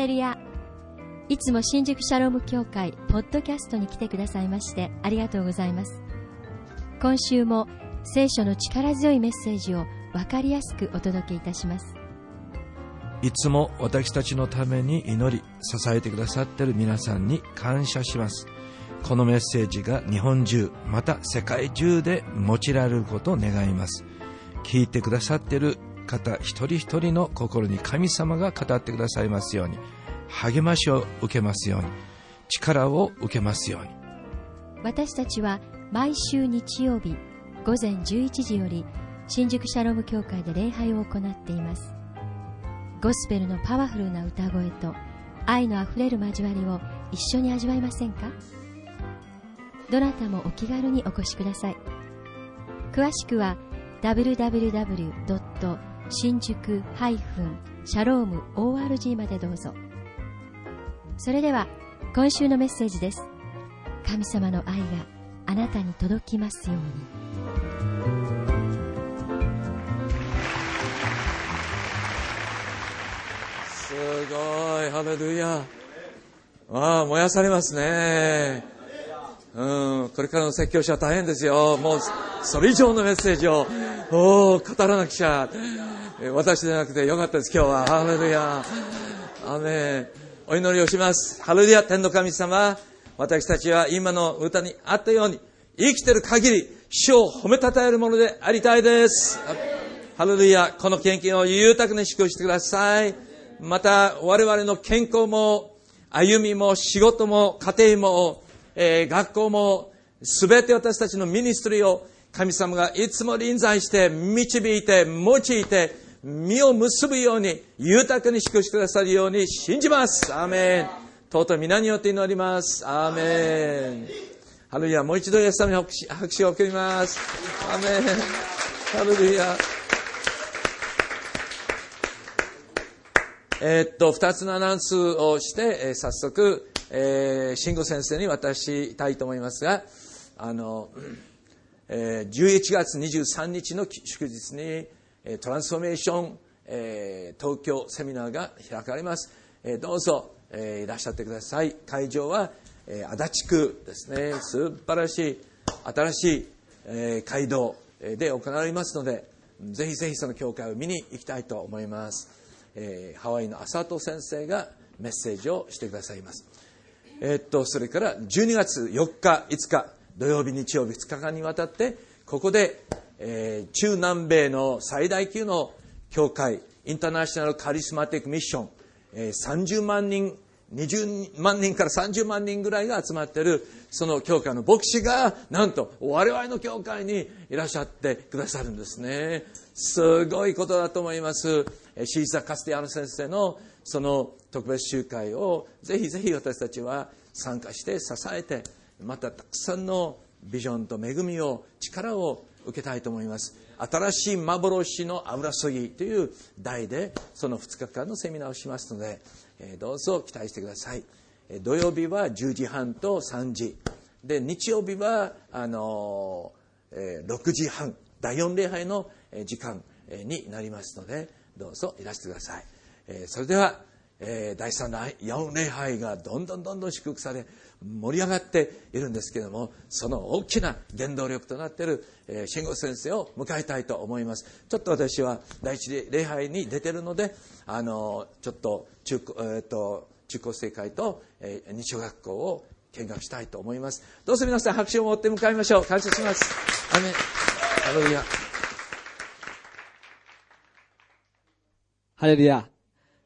レルヤいつも新宿シャローム協会ポッドキャストに来てくださいましてありがとうございます。今週も聖書の力強いメッセージを分かりやすくお届けいたします。いつも私たちのために祈り支えてくださっている皆さんに感謝します。このメッセージが日本中また世界中で用いられることを願います。聞いてくださっている方一人一人の心に神様が語ってくださいますように。励ましを受けますように。力を受けますように。私たちは毎週日曜日午前11時より新宿シャローム教会で礼拝を行っています。ゴスペルのパワフルな歌声と愛のあふれる交わりを一緒に味わいませんか？どなたもお気軽にお越しください。詳しくは www. 新宿シャローム ORG までどうぞそれでは今週のメッセージです神様の愛があなたに届きますようにすごい、ハレルヤ。ああ、燃やされますね。うん、これからの説教者は大変ですよ。もう、それ以上のメッセージを、お語らなくちゃ。私じゃなくてよかったです、今日は。ハレルヤ。アメン。お祈りをします。ハレルヤ、天の神様。私たちは今の歌にあったように、生きてる限り、主を褒めたたえるものでありたいです。ハレルヤ、この献金を豊かに祝福してください。また、我々の健康も、歩みも、仕事も、家庭も、えー学校も、すべて私たちのミニストリーを神様がいつも臨在して、導いて、用いて、実を結ぶように、豊かに祝福してくださるように信じます。アーメン。尊い皆によって祈ります。アーメン。ハレルヤ、もう一度イエス様に拍手拍手を送ります。アーメン。ハレルヤ。えーっと、二つのアナウンスをして、えー早速、えー、慎吾先生に渡したいと思いますが、あの、えー11月23日の祝日に、えートランスフォーメーション、えー東京セミナーが開かれます。えーどうぞ、えーいらっしゃってください。会場は、えー足立区ですね。素晴らしい、新しい、えー街道で行われますので、ぜひぜひその教会を見に行きたいと思います。えーハワイの浅戸先生がメッセージをしてくださいます。えーっと、それから12月4日、5日、土曜日、日曜日、2日間にわたって、ここで、えー中南米の最大級の教会、インターナショナルカリスマティックミッション、えー30万人、20万人から30万人ぐらいが集まっている、その教会の牧師が、なんと、我々の教会にいらっしゃってくださるんですね。すごいことだと思います。えーシーザ・カスティアノ先生のその特別集会をぜひぜひ私たちは参加して支えてまたたくさんのビジョンと恵みを力を受けたいと思います。新しい幻の油注ぎという題でその2日間のセミナーをしますのでえどうぞ期待してください。え土曜日は10時半と3時。で日曜日はあのえ6時半第4礼拝の時間になりますのでどうぞいらしてください。えそれでは、えー第3礼4礼拝がどんどんどんどん祝福され盛り上がっているんですけれどもその大きな原動力となっている、えー、慎吾先生を迎えたいと思います。ちょっと私は第一礼拝に出てるのであのちょっと中,、えーと中高生会と、えー日曜学校を見学したいと思います。どうぞ皆さん拍手を持って迎えましょう。感謝します。アメン。ハレルヤハレルヤ。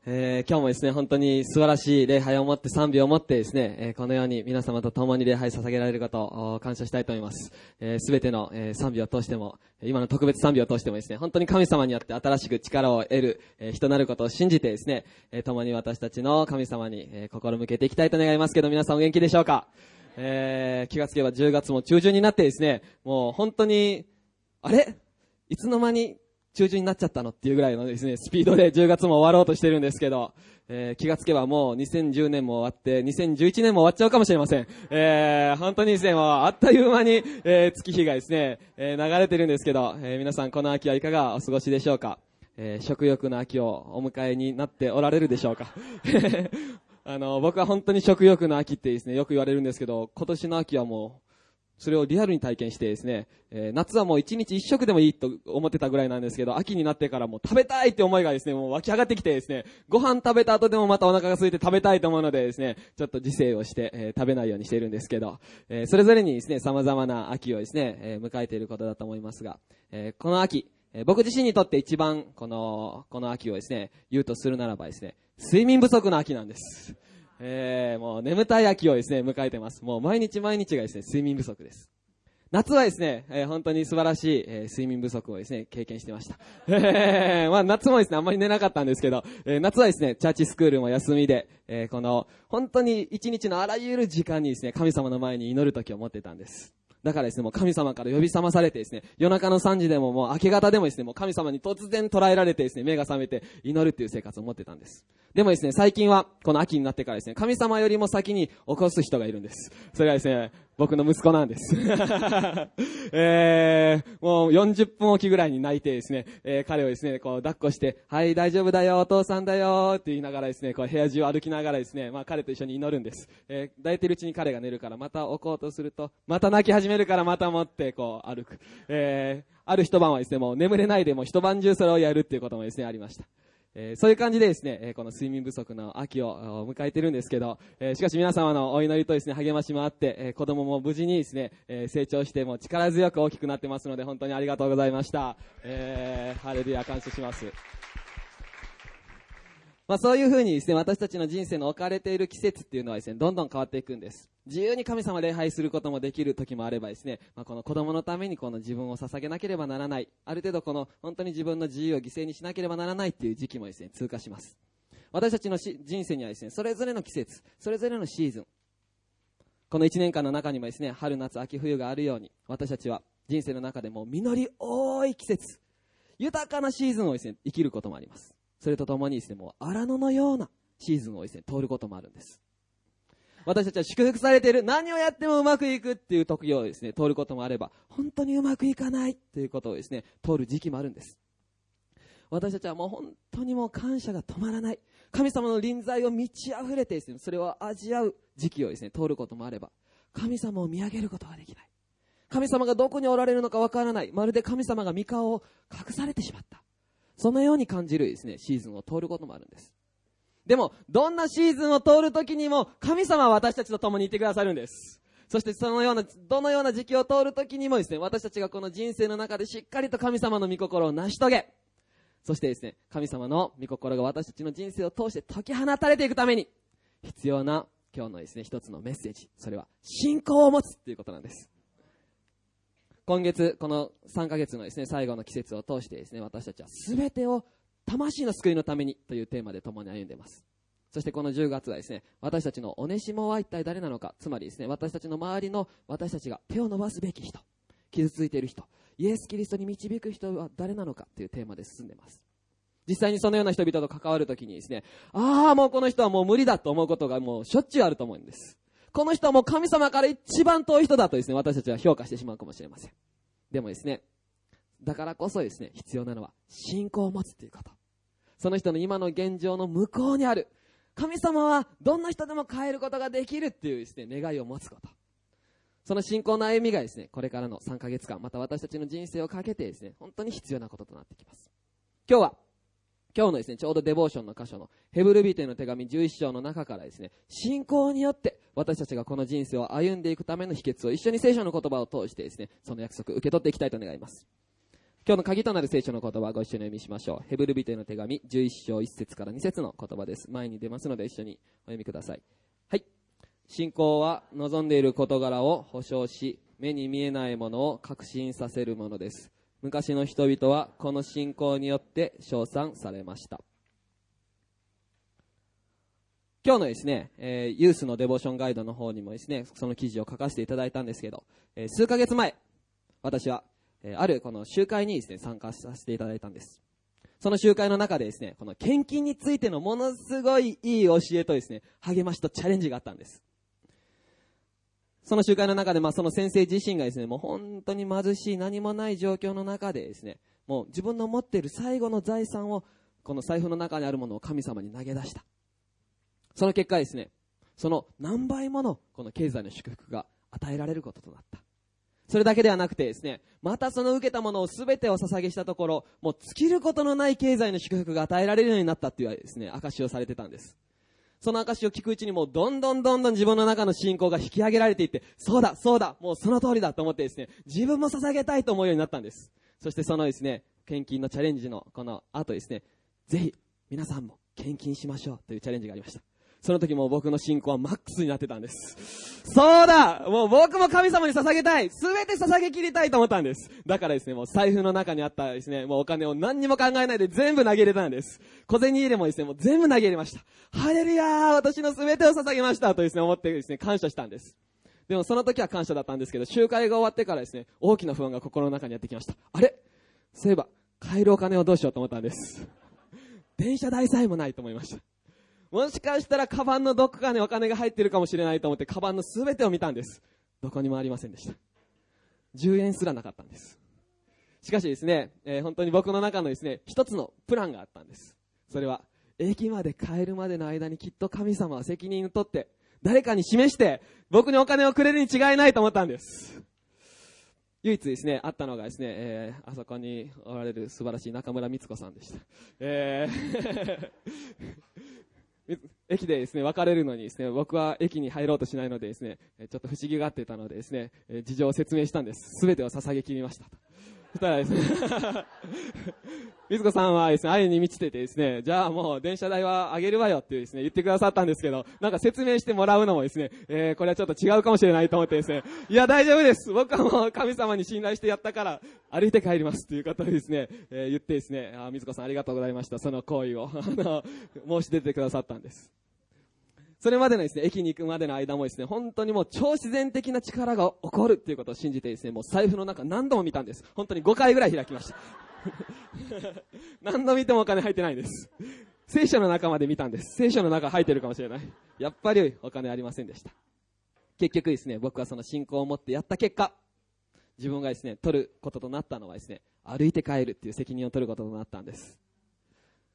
えー今日もですね、本当に素晴らしい礼拝をもって賛美をもってですね、えーこのように皆様と共に礼拝捧げられることを感謝したいと思います。すべての、えー賛美を通しても、今の特別賛美を通してもですね、本当に神様によって新しく力を得る、えー人なることを信じてですね、えー共に私たちの神様に、えー心向けていきたいと願いますけど、皆さんお元気でしょうか？えー気がつけば10月も中旬になってですね、もう本当に、あれ？いつの間に中旬になっちゃったのっていうぐらいのですね、スピードで10月も終わろうとしてるんですけど、えー気がつけばもう2010年も終わって、2011年も終わっちゃうかもしれません。えー本当にですね、もうあっという間に、えー月日がですね、えー流れてるんですけど、えー皆さんこの秋はいかがお過ごしでしょうか？えー食欲の秋をお迎えになっておられるでしょうか？あの、僕は本当に食欲の秋ってですね、よく言われるんですけど、今年の秋はもう、それをリアルに体験してですね、えー夏はもう一日一食でもいいと思ってたぐらいなんですけど、秋になってからもう食べたいって思いがですね、もう湧き上がってきてですね、ご飯食べた後でもまたお腹が空いて食べたいと思うのでですね、ちょっと自制をして、えー食べないようにしているんですけど、えーそれぞれにですね、様々な秋をですね、え迎えていることだと思いますが、えこの秋、え僕自身にとって一番、この、この秋をですね、言うとするならばですね、睡眠不足の秋なんです。えー、もう眠たい秋をですね、迎えてます。もう毎日毎日がですね、睡眠不足です。夏はですね、えー本当に素晴らしい、えー睡眠不足をですね、経験してました。えーまあ夏もですね、あんまり寝なかったんですけど、えー夏はですね、チャーチスクールも休みで、えーこの、本当に一日のあらゆる時間にですね、神様の前に祈る時を持ってたんです。だからですね、もう神様から呼び覚まされてですね、夜中の3時でももう明け方でもですね、もう神様に突然捉えられてですね、目が覚めて祈るっていう生活を持ってたんです。でもですね、最近は、この秋になってからですね、神様よりも先に起こす人がいるんです。それがですね、僕の息子なんです。えー、もう40分おきぐらいに泣いてですね、えー彼をですね、こう抱っこして、はい、大丈夫だよ、お父さんだよ、って言いながらですね、こう部屋中歩きながらですね、まあ彼と一緒に祈るんです。えー抱いてるうちに彼が寝るから、また起こうとすると、また泣き始めるから、また持ってこう歩く。えーある一晩はですね、もう眠れないでも一晩中それをやるっていうこともですね、ありました。えーそういう感じでですね、えーこの睡眠不足の秋を迎えてるんですけど、えーしかし皆様のお祈りとですね、励ましもあって、えー子供も無事にですね、えー成長しても力強く大きくなってますので、本当にありがとうございました。えーハレルヤ感謝します。まあそういうふうにですね、私たちの人生の置かれている季節っていうのはですね、どんどん変わっていくんです。自由に神様礼拝することもできる時もあればですね、まあこの子供のためにこの自分を捧げなければならない、ある程度この本当に自分の自由を犠牲にしなければならないっていう時期もですね、通過します。私たちのし人生にはですね、それぞれの季節、それぞれのシーズン、この1年間の中にもですね、春、夏、秋、冬があるように、私たちは人生の中でも実り多い季節、豊かなシーズンをですね、生きることもあります。それとともにですね、もう荒野のようなシーズンをですね、通ることもあるんです。私たちは祝福されている、何をやってもうまくいくっていう時をですね、通ることもあれば、本当にうまくいかないということをですね、通る時期もあるんです。私たちはもう本当にもう感謝が止まらない。神様の臨在を満ち溢れてですね、それを味わう時期をですね、通ることもあれば、神様を見上げることができない。神様がどこにおられるのかわからない。まるで神様が御顔を隠されてしまった。そのように感じるですね、シーズンを通ることもあるんです。でも、どんなシーズンを通るときにも、神様は私たちと共にいてくださるんです。そしてそのような、どのような時期を通るときにもですね、私たちがこの人生の中でしっかりと神様の御心を成し遂げ、そしてですね、神様の御心が私たちの人生を通して解き放たれていくために、必要な今日のですね、一つのメッセージ。それは、信仰を持つっていうことなんです。今月、この3ヶ月のですね、最後の季節を通してですね、私たちは全てを魂の救いのためにというテーマで共に歩んでいます。そしてこの10月はですね、私たちのおねしもは一体誰なのか、つまりですね、私たちの周りの私たちが手を伸ばすべき人、傷ついている人、イエス・キリストに導く人は誰なのかというテーマで進んでいます。実際にそのような人々と関わるときにですね、ああ、もうこの人はもう無理だと思うことがもうしょっちゅうあると思うんです。この人はもう神様から一番遠い人だとですね、私たちは評価してしまうかもしれません。でもですね、だからこそですね、必要なのは信仰を持つということ。その人の今の現状の向こうにある、神様はどんな人でも変えることができるっていうですね、願いを持つこと。その信仰の歩みがですね、これからの3ヶ月間、また私たちの人生をかけてですね、本当に必要なこととなってきます。今日は、今日のですね、ちょうどデボーションの箇所のヘブルビテの手紙11章の中からですね、信仰によって私たちがこの人生を歩んでいくための秘訣を一緒に聖書の言葉を通してですね、その約束受け取っていきたいと願います。今日の鍵となる聖書の言葉をご一緒に読みしましょう。ヘブルビテの手紙11章1節から2節の言葉です。前に出ますので一緒にお読みください。はい。信仰は望んでいる事柄を保証し、目に見えないものを確信させるものです。昔の人々はこの信仰によって称賛されました。今日のですね、えーユースのデボーションガイドの方にもですね、その記事を書かせていただいたんですけど、えー数ヶ月前、私は、えーあるこの集会にですね、参加させていただいたんです。その集会の中でですね、この献金についてのものすごいいい教えとですね、励ましとチャレンジがあったんです。その集会の中で、まあ、その先生自身がですね、もう本当に貧しい何もない状況の中でですね、もう自分の持っている最後の財産を、この財布の中にあるものを神様に投げ出した。その結果ですね、その何倍ものこの経済の祝福が与えられることとなった。それだけではなくてですね、またその受けたものを全てお捧げしたところ、もう尽きることのない経済の祝福が与えられるようになったっていうですね、証しをされてたんです。その証を聞くうちにもうどんどんどんどん自分の中の信仰が引き上げられていって、そうだ、そうだ、もうその通りだと思ってですね、自分も捧げたいと思うようになったんです。そしてそのですね、献金のチャレンジのこの後ですね、ぜひ皆さんも献金しましょうというチャレンジがありました。その時も僕の信仰はマックスになってたんです。そうだもう僕も神様に捧げたいすべて捧げ切りたいと思ったんです。だからですね、もう財布の中にあったですね、もうお金を何にも考えないで全部投げ入れたんです。小銭入れもですね、もう全部投げ入れました。ハレルヤー私のすべてを捧げましたとですね、思ってですね、感謝したんです。でもその時は感謝だったんですけど、集会が終わってからですね、大きな不安が心の中にやってきました。あれ？そういえば、買えるお金をどうしようと思ったんです。電車代さえもないと思いました。もしかしたらカバンのどこかにお金が入ってるかもしれないと思ってカバンの全てを見たんです。どこにもありませんでした。10円すらなかったんです。しかしですね、えー、本当に僕の中のですね一つのプランがあったんです。それは駅まで帰るまでの間にきっと神様は責任を取って誰かに示して僕にお金をくれるに違いないと思ったんです。唯一ですね、あったのがですね、えー、あそこにおられる素晴らしい中村光子さんでした。えー駅でですね、別れるのにですね、僕は駅に入ろうとしないのでですね、ちょっと不思議がってたのでですね、事情を説明したんです。すべてを捧げきりましたと。したらですね、水子さんはですね、愛に満ちててですね、じゃあもう電車代はあげるわよってですね、言ってくださったんですけど、なんか説明してもらうのもですね、えー、これはちょっと違うかもしれないと思ってですね、いや大丈夫です。僕はもう神様に信頼してやったから、歩いて帰りますということでですね、えー、言ってですね、あ、水子さんありがとうございました。その行為を、あの、申し出てくださったんです。それまでのですね、駅に行くまでの間もですね、本当にもう超自然的な力が起こるっていうことを信じてですね、もう財布の中何度も見たんです。本当に5回ぐらい開きました。何度見てもお金入ってないんです。聖書の中まで見たんです。聖書の中入ってるかもしれない。やっぱりお金ありませんでした。結局ですね、僕はその信仰を持ってやった結果、自分がですね、取ることとなったのはですね、歩いて帰るっていう責任を取ることとなったんです。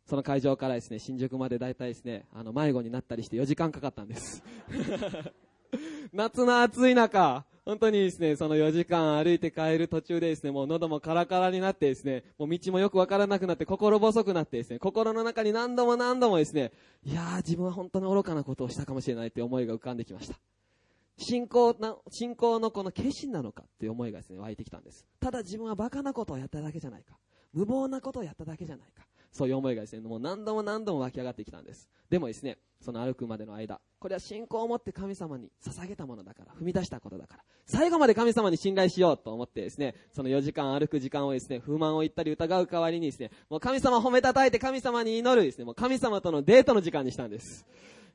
その会場からですね、新宿まで大体ですね、あの、迷子になったりして4時間かかったんです。夏の暑い中、本当にですね、その4時間歩いて帰る途中でですね、もう喉もカラカラになってですね、もう道もよくわからなくなって心細くなってですね、心の中に何度も何度もですね、いやー自分は本当に愚かなことをしたかもしれないって思いが浮かんできました。信仰な、信仰のこの決心なのかっていう思いがですね、湧いてきたんです。ただ自分はバカなことをやっただけじゃないか。無謀なことをやっただけじゃないか。そういう思いがですね、もう何度も何度も湧き上がってきたんです。でもですね、その歩くまでの間、これは信仰を持って神様に捧げたものだから、踏み出したことだから、最後まで神様に信頼しようと思ってですね、その4時間歩く時間をですね、不満を言ったり疑う代わりにですね、もう神様褒めたたいて神様に祈るですね、もう神様とのデートの時間にしたんです。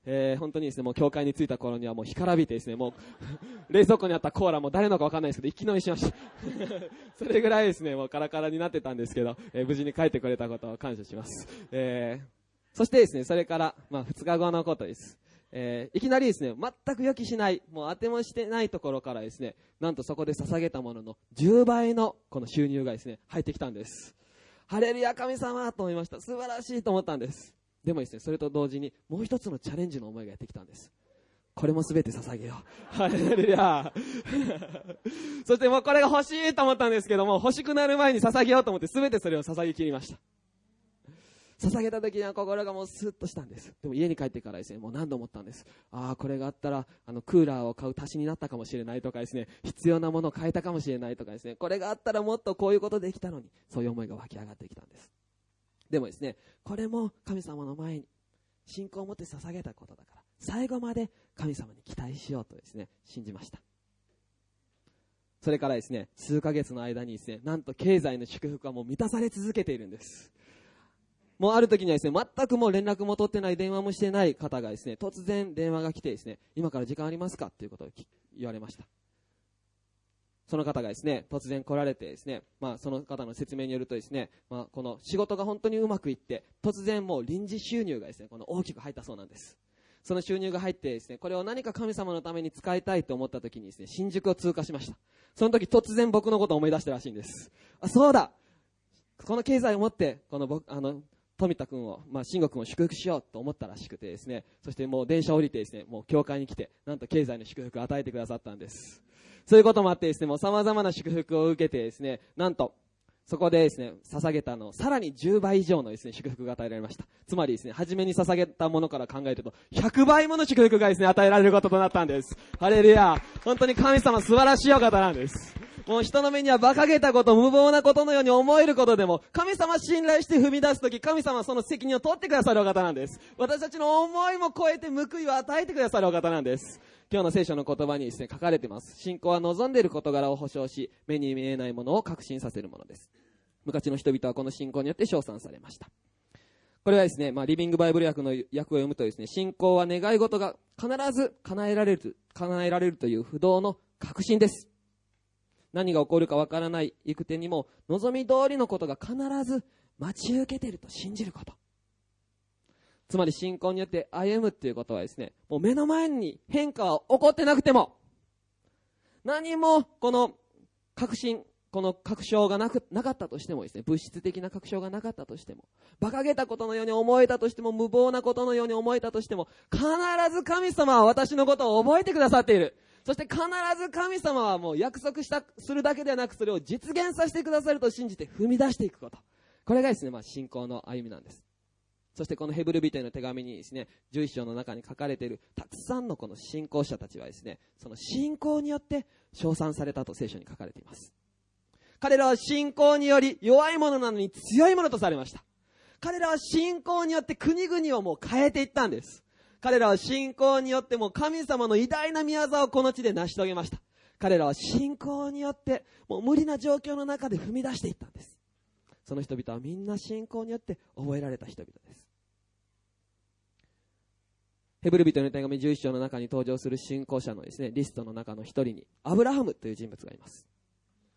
えー、本当にですね、もう教会に着いた頃にはもう干からびてですね、もう 冷蔵庫にあったコーラも誰のかわかんないですけど、一気飲みしました。それぐらいですね、もうカラカラになってたんですけど、えー、無事に帰ってくれたことを感謝します。えー、そしてですね、それから、まあ、2日後のことです。えー、いきなりですね、全く予期しない、もう当てもしてないところからですね、なんとそこで捧げたものの10倍のこの収入がですね、入ってきたんです。ハレルヤ神様と思いました。素晴らしいと思ったんです。でもですね、それと同時にもう一つのチャレンジの思いがやってきたんです。これも全て捧げよう。ハレルヤ そしてもうこれが欲しいと思ったんですけども、欲しくなる前に捧げようと思って全てそれを捧げ切りました。捧げた時には心がもうスッとしたんです。でも家に帰ってからですね、もう何度思ったんです。ああ、これがあったら、あの、クーラーを買う足しになったかもしれないとかですね、必要なものを変えたかもしれないとかですね、これがあったらもっとこういうことできたのに、そういう思いが湧き上がってきたんです。でもですね、これも神様の前に信仰を持って捧げたことだから、最後まで神様に期待しようとですね、信じました。それからですね、数ヶ月の間にですね、なんと経済の祝福はもう満たされ続けているんです。もうある時にはですね、全くもう連絡も取ってない、電話もしてない方がですね、突然電話が来てですね、今から時間ありますかっていうことを言われました。その方がですね、突然来られてですね、まあその方の説明によるとですね、まあこの仕事が本当にうまくいって、突然もう臨時収入がですね、この大きく入ったそうなんです。その収入が入ってですね、これを何か神様のために使いたいと思った時にですね、新宿を通過しました。その時突然僕のことを思い出したらしいんです。あ、そうだこの経済を持って、この僕、あの、富田君を、まあ、慎吾君を祝福しようと思ったらしくてですね、そしてもう電車降りてですね、もう教会に来て、なんと経済の祝福を与えてくださったんです。そういうこともあってですね、もう様々な祝福を受けてですね、なんと、そこでですね、捧げたの、さらに10倍以上のですね、祝福が与えられました。つまりですね、初めに捧げたものから考えると、100倍もの祝福がですね、与えられることとなったんです。ハレルヤ本当に神様素晴らしいお方なんです。もう人の目には馬鹿げたこと、無謀なことのように思えることでも、神様信頼して踏み出すとき、神様はその責任を取ってくださるお方なんです。私たちの思いも超えて報いを与えてくださるお方なんです。今日の聖書の言葉にですね、書かれてます。信仰は望んでいる事柄を保証し、目に見えないものを確信させるものです。昔の人々はこの信仰によって称賛されました。これはですね、まあ、リビングバイブル訳の訳を読むとですね、信仰は願い事が必ず叶えられる、叶えられるという不動の確信です。何が起こるかわからない行く手にも、望み通りのことが必ず待ち受けていると信じること。つまり信仰によって歩むっていうことはですね、もう目の前に変化は起こってなくても、何もこの確信、この確証がなく、なかったとしてもですね、物質的な確証がなかったとしても、馬鹿げたことのように思えたとしても、無謀なことのように思えたとしても、必ず神様は私のことを覚えてくださっている。そして必ず神様はもう約束した、するだけではなく、それを実現させてくださると信じて踏み出していくこと。これがですね、まあ信仰の歩みなんです。そしてこのヘブル人への手紙にですね、11章の中に書かれているたくさんのこの信仰者たちはですね、その信仰によって称賛されたと聖書に書かれています。彼らは信仰により弱いものなのに強いものとされました。彼らは信仰によって国々をもう変えていったんです。彼らは信仰によってもう神様の偉大な宮沢をこの地で成し遂げました。彼らは信仰によってもう無理な状況の中で踏み出していったんです。その人々はみんな信仰によって覚えられた人々です。ヘブル人の手紙11章の中に登場する信仰者のですね、リストの中の一人に、アブラハムという人物がいます。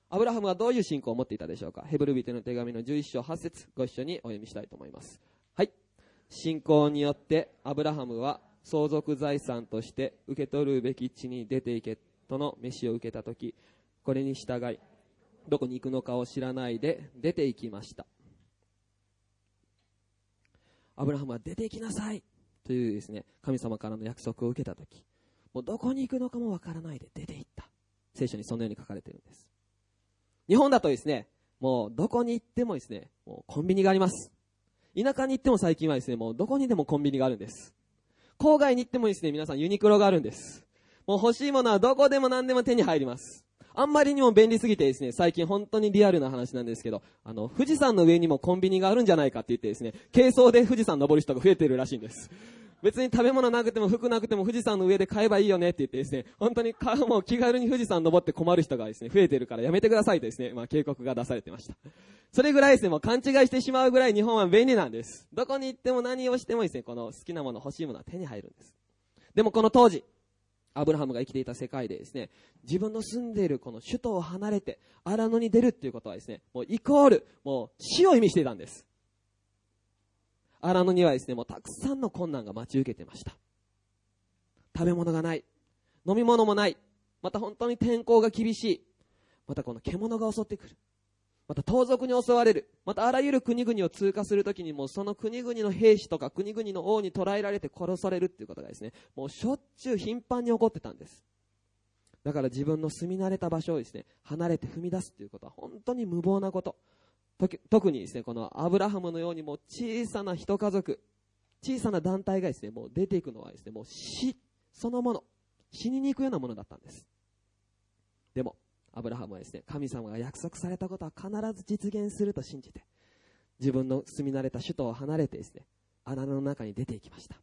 アブラハムはどういう信仰を持っていたでしょうか？ヘブル人の手紙の11章8節ご一緒にお読みしたいと思います。はい。信仰によってアブラハムは相続財産として受け取るべき地に出ていけとの飯を受けたとき、これに従い、どこに行くのかを知らないで出て行きました。アブラハムは出て行きなさいというですね、神様からの約束を受けたとき、もうどこに行くのかもわからないで出て行った。聖書にそのように書かれているんです。日本だとですね、もうどこに行ってもですね、もうコンビニがあります。田舎に行っても最近はですね、もうどこにでもコンビニがあるんです。郊外に行ってもですね、皆さんユニクロがあるんです。もう欲しいものはどこでも何でも手に入ります。あんまりにも便利すぎてですね、最近本当にリアルな話なんですけど、あの、富士山の上にもコンビニがあるんじゃないかって言ってですね、軽装で富士山登る人が増えてるらしいんです。別に食べ物なくても服なくても富士山の上で買えばいいよねって言ってですね、本当にもう気軽に富士山登って困る人がですね、増えてるからやめてくださいとですね、まあ警告が出されてました。それぐらいですね、もう勘違いしてしまうぐらい日本は便利なんです。どこに行っても何をしてもですね、この好きなもの欲しいものは手に入るんです。でもこの当時、アブラハムが生きていた世界でですね、自分の住んでいるこの首都を離れて荒野に出るっていうことはですね、もうイコール、もう死を意味していたんです。荒野にはですね、もうたくさんの困難が待ち受けてました。食べ物がない。飲み物もない。また本当に天候が厳しい。またこの獣が襲ってくる。また盗賊に襲われる。またあらゆる国々を通過するときにもその国々の兵士とか国々の王に捕らえられて殺されるっていうことがですね、もうしょっちゅう頻繁に起こってたんです。だから自分の住み慣れた場所をですね、離れて踏み出すっていうことは本当に無謀なこと。特にですね、このアブラハムのようにもう小さな一家族、小さな団体がですね、もう出ていくのはですね、もう死そのもの、死にに行くようなものだったんです。でも、アブラハムはですね、神様が約束されたことは必ず実現すると信じて、自分の住み慣れた首都を離れてですね、穴の中に出ていきました。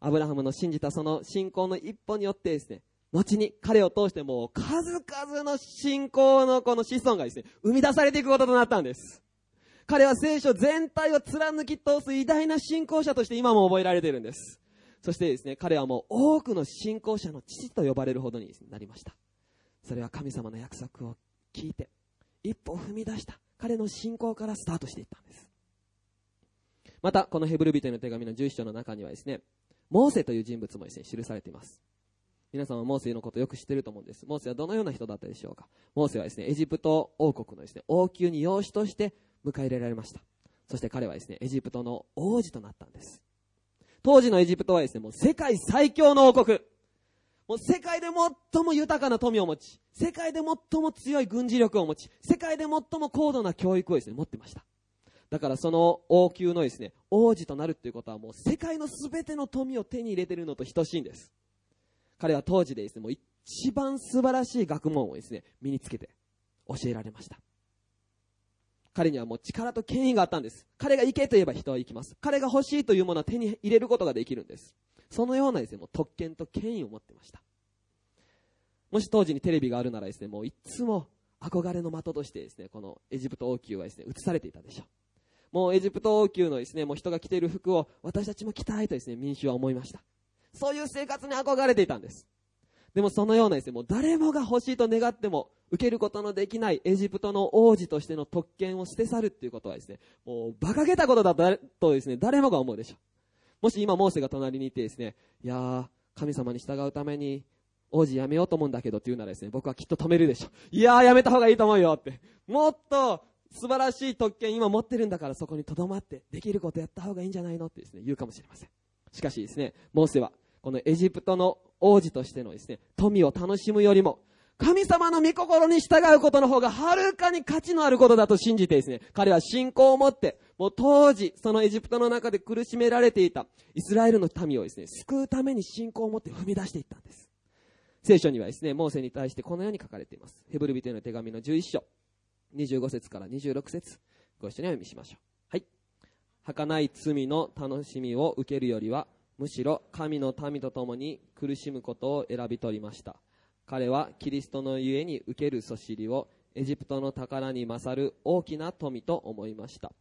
アブラハムの信じたその信仰の一歩によってですね、後に彼を通してもう数々の信仰のこの子孫がですね、生み出されていくこととなったんです。彼は聖書全体を貫き通す偉大な信仰者として今も覚えられているんです。そしてですね、彼はもう多くの信仰者の父と呼ばれるほどになりました。それは神様の約束を聞いて、一歩踏み出した彼の信仰からスタートしていったんです。また、このヘブル人の手紙の11章の中にはですね、モーセという人物もですね、記されています。皆さんはモーセのことをよく知ってると思うんです。モーセはどのような人だったでしょうかモーセはですね、エジプト王国のですね、王宮に養子として迎え入れられました。そして彼はですね、エジプトの王子となったんです。当時のエジプトはですね、もう世界最強の王国。もう世界で最も豊かな富を持ち、世界で最も強い軍事力を持ち、世界で最も高度な教育をですね、持ってました。だからその王宮のですね、王子となるっていうことはもう世界の全ての富を手に入れてるのと等しいんです。彼は当時でですね、もう一番素晴らしい学問をですね、身につけて教えられました。彼にはもう力と権威があったんです。彼が行けと言えば人は行きます。彼が欲しいというものは手に入れることができるんです。そのようなですね、もう特権と権威を持ってました。もし当時にテレビがあるならですね、もういつも憧れの的としてですね、このエジプト王宮はですね、映されていたでしょう。もうエジプト王宮のですね、もう人が着ている服を私たちも着たいとですね、民衆は思いました。そういう生活に憧れていたんです。でもそのようなですね、もう誰もが欲しいと願っても受けることのできないエジプトの王子としての特権を捨て去るっていうことはですね、もう馬鹿げたことだとですね、誰もが思うでしょう。もし今モーセが隣にいてですね、いやー、神様に従うために王子やめようと思うんだけどって言うならですね、僕はきっと止めるでしょ。いやーやめた方がいいと思うよって。もっと素晴らしい特権今持ってるんだからそこに留まってできることやった方がいいんじゃないのってですね、言うかもしれません。しかしですね、モーセはこのエジプトの王子としてのですね、富を楽しむよりも、神様の御心に従うことの方がはるかに価値のあることだと信じてですね、彼は信仰を持って、もう当時、そのエジプトの中で苦しめられていたイスラエルの民をですね、救うために信仰を持って踏み出していったんです。聖書にはですね、モーセに対してこのように書かれています。ヘブル人への手紙の11章、25節から26節ご一緒にお読みしましょう。はい。儚い罪の楽しみを受けるよりは、むしろ神の民と共に苦しむことを選び取りました彼はキリストのゆえに受けるそしりをエジプトの宝に勝る大きな富と思いました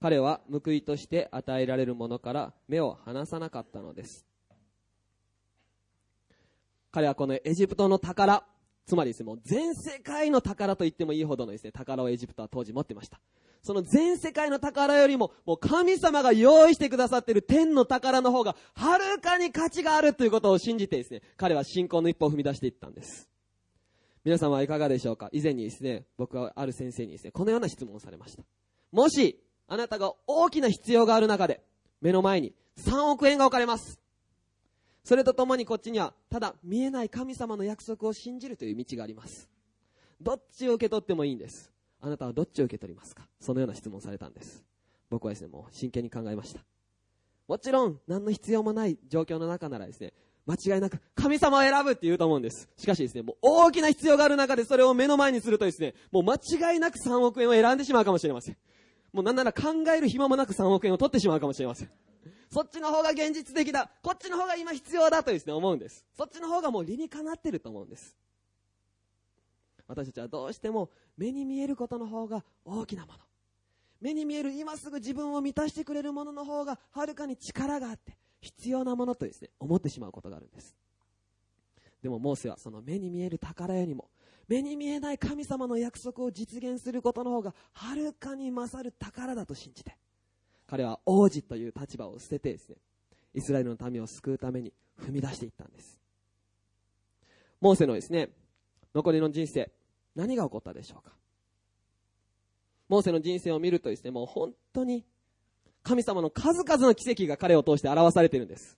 彼は報いとして与えられるものから目を離さなかったのです彼はこのエジプトの宝つまりですね、もう全世界の宝と言ってもいいほどのですね、宝をエジプトは当時持ってました。その全世界の宝よりも、もう神様が用意してくださっている天の宝の方が、はるかに価値があるということを信じてですね、彼は信仰の一歩を踏み出していったんです。皆様はいかがでしょうか？以前にですね、僕はある先生にですね、このような質問をされました。もし、あなたが大きな必要がある中で、目の前に3億円が置かれます。それとともにこっちには、ただ見えない神様の約束を信じるという道があります。どっちを受け取ってもいいんです。あなたはどっちを受け取りますか？そのような質問されたんです。僕はですね、もう真剣に考えました。もちろん、何の必要もない状況の中ならですね、間違いなく神様を選ぶって言うと思うんです。しかしですね、もう大きな必要がある中でそれを目の前にするとですね、もう間違いなく3億円を選んでしまうかもしれません。もうなんなら考える暇もなく3億円を取ってしまうかもしれません。そっちの方が現実的だ。こっちの方が今必要だとですね、思うんです。そっちの方がもう理にかなってると思うんです。私たちはどうしても目に見えることの方が大きなもの。目に見える今すぐ自分を満たしてくれるものの方がはるかに力があって必要なものとですね、思ってしまうことがあるんです。でもモーセはその目に見える宝よりも目に見えない神様の約束を実現することの方がはるかに勝る宝だと信じて彼は王子という立場を捨ててですねイスラエルの民を救うために踏み出していったんですモーセのですね残りの人生何が起こったでしょうか？モーセの人生を見るとですね、もう本当に神様の数々の奇跡が彼を通して表されているんです。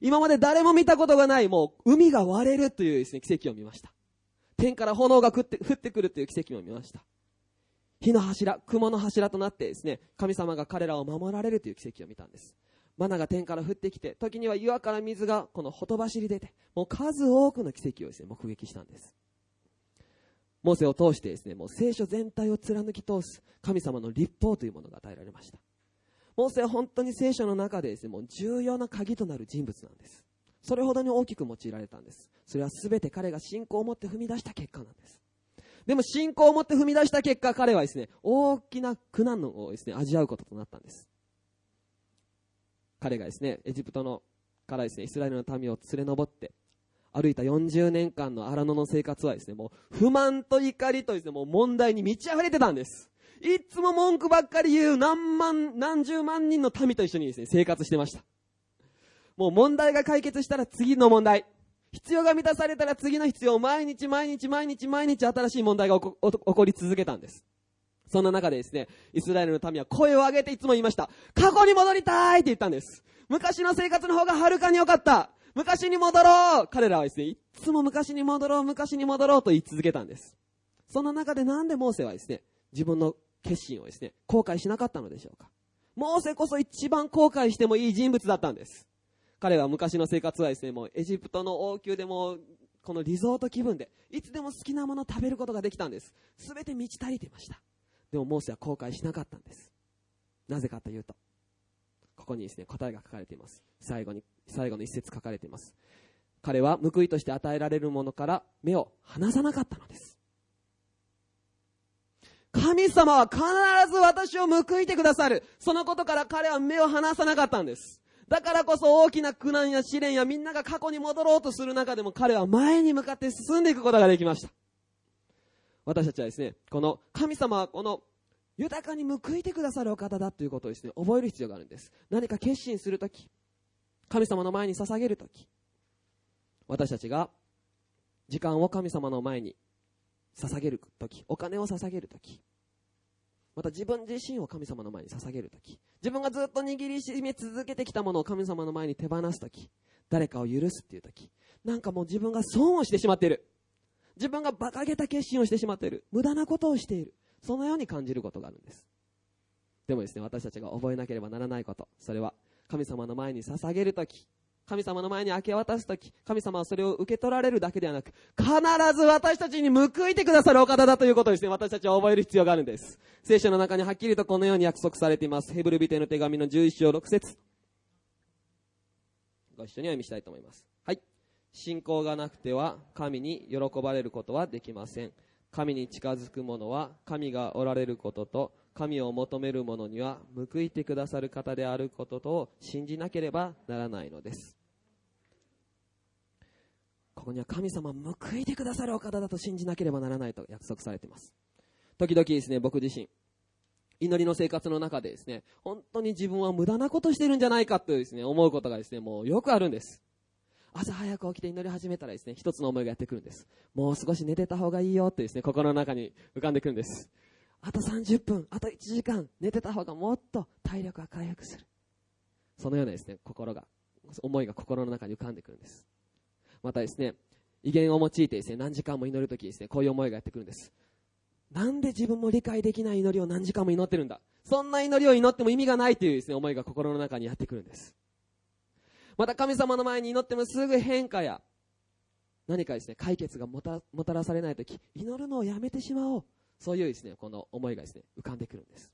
今まで誰も見たことがない、もう海が割れるというですね、奇跡を見ました。天から炎が降って降ってくるという奇跡を見ました。火の柱、雲の柱となってですね、神様が彼らを守られるという奇跡を見たんです。マナが天から降ってきて、時には岩から水がこのほとばしり出て、もう数多くの奇跡をですね、目撃したんです。モーセを通してですね、もう聖書全体を貫き通す神様の立法というものが与えられました。モーセは本当に聖書の中でですね、もう重要な鍵となる人物なんです。それほどに大きく用いられたんです。それは全て彼が信仰を持って踏み出した結果なんです。でも信仰を持って踏み出した結果、彼はですね、大きな苦難をですね、味わうこととなったんです。彼がですね、エジプトのからですね、イスラエルの民を連れ上って、歩いた40年間の荒野の生活はですね、もう不満と怒りとですね、もう問題に満ち溢れてたんです。いつも文句ばっかり言う何万、何十万人の民と一緒にですね、生活してました。もう問題が解決したら次の問題。必要が満たされたら次の必要、毎日毎日毎日毎日新しい問題が起こ起こり続けたんです。そんな中でですね、イスラエルの民は声を上げていつも言いました。過去に戻りたいって言ったんです。昔の生活の方がはるかに良かった。昔に戻ろう彼らはですね、いつも昔に戻ろう、昔に戻ろうと言い続けたんです。そんな中でなんでモーセはですね、自分の決心をですね、後悔しなかったのでしょうか。モーセこそ一番後悔してもいい人物だったんです。彼は昔の生活はですね、もうエジプトの王宮でも、このリゾート気分で、いつでも好きなものを食べることができたんです。すべて満ち足りていました。でもモーセは後悔しなかったんです。なぜかというと、ここにですね、答えが書かれています。最後に、最後の一節書かれています。彼は報いとして与えられるものから目を離さなかったのです。神様は必ず私を報いてくださる。そのことから彼は目を離さなかったんです。だからこそ大きな苦難や試練やみんなが過去に戻ろうとする中でも彼は前に向かって進んでいくことができました。私たちはですね、この神様はこの豊かに報いてくださるお方だということをですね、覚える必要があるんです。何か決心するとき、神様の前に捧げるとき、私たちが時間を神様の前に捧げるとき、お金を捧げるとき、また自分自身を神様の前に捧げるとき、自分がずっと握りしめ続けてきたものを神様の前に手放すとき、誰かを許すっていうとき、なんかもう自分が損をしてしまっている。自分が馬鹿げた決心をしてしまっている。無駄なことをしている。そのように感じることがあるんです。でもですね、私たちが覚えなければならないこと、それは神様の前に捧げるとき、神様の前に明け渡すとき、神様はそれを受け取られるだけではなく、必ず私たちに報いてくださるお方だということをですね、私たちは覚える必要があるんです。聖書の中にはっきりとこのように約束されています。ヘブルビテの手紙の11章6節ご一緒にお読みしたいと思います。はい。信仰がなくては神に喜ばれることはできません。神に近づく者は神がおられることと神を求める者には報いてくださる方であることとを信じなければならないのです。ここには神様報いてくださるお方だと信じなければならないと約束されています。時々ですね、僕自身、祈りの生活の中でですね、本当に自分は無駄なことしてるんじゃないかとですね、思うことがですね、もうよくあるんです。朝早く起きて祈り始めたらですね、一つの思いがやってくるんです。もう少し寝てた方がいいよってですね、心の中に浮かんでくるんです。あと30分、あと1時間、寝てた方がもっと体力が回復する。そのようなですね、心が、思いが心の中に浮かんでくるんです。またですね、威厳を用いてですね、何時間も祈るときですね、こういう思いがやってくるんです。なんで自分も理解できない祈りを何時間も祈ってるんだそんな祈りを祈っても意味がないというですね、思いが心の中にやってくるんです。また神様の前に祈ってもすぐ変化や何かですね、解決がもたもたらされないとき、祈るのをやめてしまおう。そういうですね、この思いがですね、浮かんでくるんです。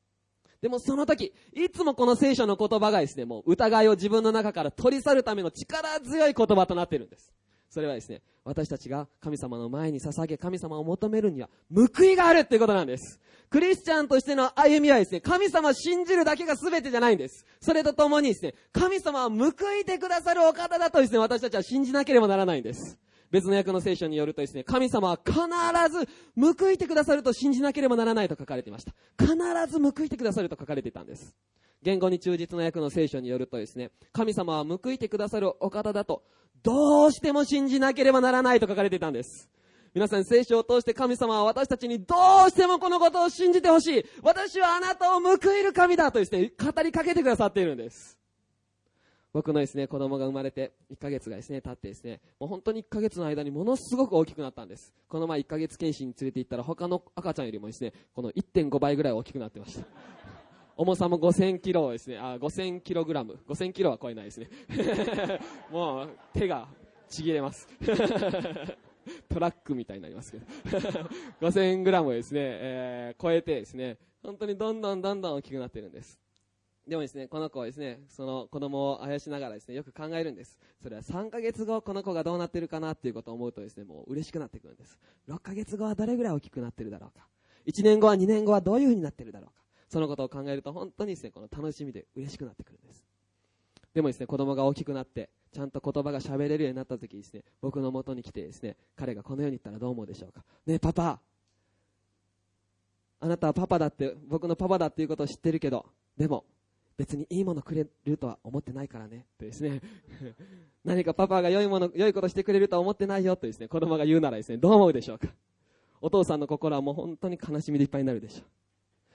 でもその時、いつもこの聖書の言葉がですね、もう疑いを自分の中から取り去るための力強い言葉となっているんです。それはですね、私たちが神様の前に捧げ、神様を求めるには報いがあるっていうことなんです。クリスチャンとしての歩みはですね、神様を信じるだけが全てじゃないんです。それとともにですね、神様は報いてくださるお方だとですね、私たちは信じなければならないんです。別の訳の聖書によるとですね、神様は必ず報いてくださると信じなければならないと書かれていました。必ず報いてくださると書かれていたんです。言語に忠実な訳の聖書によるとですね、神様は報いてくださるお方だと、どうしても信じなければならないと書かれていたんです。皆さん聖書を通して神様は私たちにどうしてもこのことを信じてほしい。私はあなたを報いる神だとですね、語りかけてくださっているんです。僕のですね、子供が生まれて1ヶ月がですね、経ってですね、もう本当に1ヶ月の間にものすごく大きくなったんです。この前1ヶ月検診に連れて行ったら他の赤ちゃんよりもですね、この1.5倍ぐらい大きくなってました。重さも5000キロですね、あ、5000キログラム。5000キロは超えないですね。もう手がちぎれます。トラックみたいになりますけど。5000グラムですね、えー超えてですね、本当にどんどんどんどん大きくなってるんです。でもですね、この子はですね、その子供をあやしながらですね、よく考えるんです。それは3ヶ月後、この子がどうなってるかなっていうことを思うとですね、もう嬉しくなってくるんです。6ヶ月後はどれぐらい大きくなってるだろうか。1年後は2年後はどういう風になってるだろうか。そのことを考えると本当にですね、この楽しみで嬉しくなってくるんです。でもですね、子供が大きくなって、ちゃんと言葉が喋れるようになった時ですね、僕の元に来てですね、彼がこのように言ったらどう思うでしょうか。ねえ、パパ。あなたはパパだって、僕のパパだっていうことを知ってるけど、でも、別にいいものくれるとは思ってないからね。とですね。何かパパが良いもの、良いことしてくれるとは思ってないよとですね、子供が言うならですね、どう思うでしょうか。お父さんの心はもう本当に悲しみでいっぱいになるでしょう。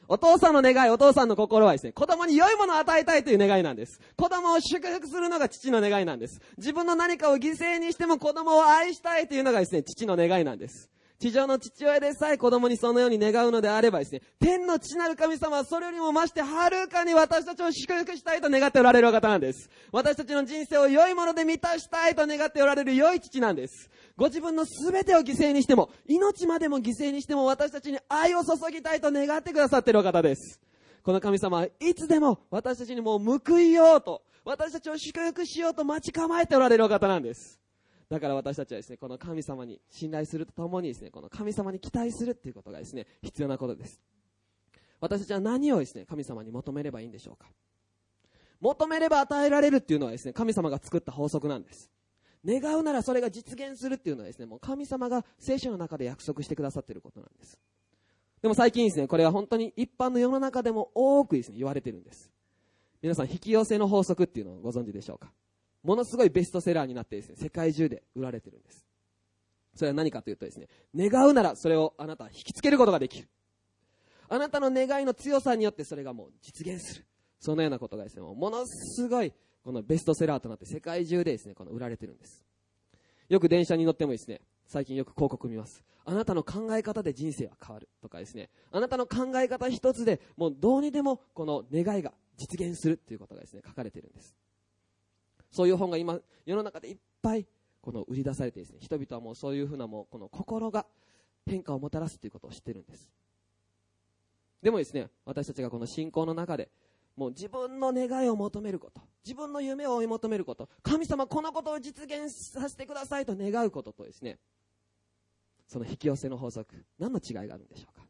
お父さんの願い、お父さんの心はですね、子供に良いものを与えたいという願いなんです。子供を祝福するのが父の願いなんです。自分の何かを犠牲にしても子供を愛したいというのがですね、父の願いなんです。地上の父親でさえ子供にそのように願うのであればですね、天の父なる神様はそれよりも増してはるかに私たちを祝福したいと願っておられる方なんです。私たちの人生を良いもので満たしたいと願っておられる良い父なんです。ご自分の全てを犠牲にしても、命までも犠牲にしても私たちに愛を注ぎたいと願ってくださっているお方です。この神様はいつでも私たちにもう報いようと、私たちを祝福しようと待ち構えておられるお方なんです。だから私たちはですね、この神様に信頼するとともにですね、この神様に期待するっていうことがですね、必要なことです。私たちは何をですね、神様に求めればいいんでしょうか？求めれば与えられるっていうのはですね、神様が作った法則なんです。願うならそれが実現するっていうのはですね、もう神様が聖書の中で約束してくださっていることなんです。でも最近ですね、これは本当に一般の世の中でも多くですね、言われてるんです。皆さん、引き寄せの法則っていうのをご存知でしょうか？ものすごいベストセラーになってですね、世界中で売られてるんです。それは何かというとですね、願うならそれをあなたは引きつけることができる。あなたの願いの強さによってそれがもう実現する。そのようなことがですね、ものすごいこのベストセラーとなって世界中でですね、この売られてるんです。よく電車に乗ってもですね、最近よく広告見ます。あなたの考え方で人生は変わるとかですね、あなたの考え方一つでもうどうにでもこの願いが実現するっていうことがですね、書かれてるんです。そういう本が今、世の中でいっぱい、この売り出されてですね、人々はもうそういうふうなもう、この心が変化をもたらすということを知ってるんです。でもですね、私たちがこの信仰の中で、もう自分の願いを求めること、自分の夢を追い求めること、神様このことを実現させてくださいと願うこととですね、その引き寄せの法則、何の違いがあるんでしょうか